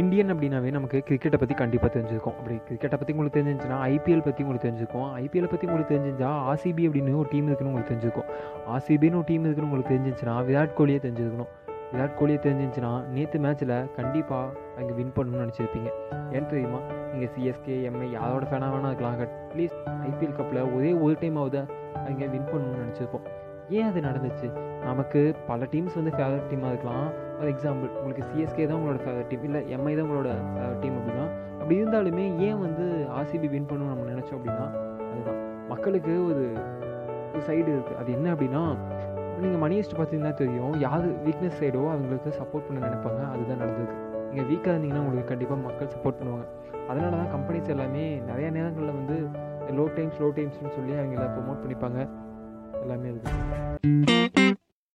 Indian அப்படின்னாவே நமக்கு கிரிக்கெட்டை பற்றி கண்டிப்பாக தெரிஞ்சிருக்கும். அப்படி கிரிக்கெட்டை பற்றி உங்களுக்கு தெரிஞ்சிருந்துச்சுன்னா ஐபிஎல் பற்றி உங்களுக்கு தெரிஞ்சிருக்கும். ஐபிஎல் பற்றி உங்களுக்கு தெரிஞ்சிருந்தா ஆர்சிபி அப்படின்னு ஒரு டீம் இருக்குன்னு உங்களுக்கு தெரிஞ்சிருக்கும். ஆர்சிபின்னு ஒரு டீம் இருக்குன்னு உங்களுக்கு தெரிஞ்சிருந்துச்சுன்னா விராட் கோலியே தெரிஞ்சிருக்கணும். விராட் கோலியை தெரிஞ்சிருந்துச்சுன்னா நேற்று மேட்ச்சில் கண்டிப்பாக அவங்க வின் பண்ணணும்னு நினச்சிருப்பீங்க. ஏன் தெரியுமா? நீங்கள் சிஎஸ்கே எம்ஐ யாரோட ஃபேனாக வேணா இருக்கலாம். அட்லீஸ்ட் ஐபிஎல் கப்பில் ஒரே ஒரு டைம் ஆகுது அவங்க வின் பண்ணணும்னு நினச்சிருப்போம். ஏன் அது நடந்துச்சு? நமக்கு பல டீம்ஸ் வந்து ஃபேவரட் டீமாக இருக்கலாம். ஃபார் எக்ஸாம்பிள் உங்களுக்கு சிஎஸ்கே தான் உங்களோட ஃபேவரட் டீம் இல்லை எம்ஐ தான் உங்களோட ஃபேவரட் டீம் அப்படின்னா அப்படி இருந்தாலுமே ஏன் வந்து ஆர்சிபி வின் பண்ணணும்னு நம்ம நினச்சோம் அப்படின்னா அதுதான். மக்களுக்கு ஒரு ஒரு சைடு இருக்குது அது என்ன அப்படின்னா நீங்கள் மணியஸ்ட் பார்த்தீங்கன்னா தெரியும் யார் வீக்னஸ் சைடோ அவங்களுக்கு சப்போர்ட் பண்ண நினைப்பாங்க. அதுதான் நடந்திருக்கு. நீங்கள் வீக்காக இருந்தீங்கன்னா உங்களுக்கு கண்டிப்பாக மக்கள் சப்போர்ட் பண்ணுவாங்க. அதனால தான் கம்பெனிஸ் எல்லாமே நிறைய நேரங்களில் வந்து லோ டைம்ஸ் லோ டைம்ஸ்னு சொல்லி அவங்கள ப்ரொமோட் பண்ணிப்பாங்க. எல்லாமே இருக்குது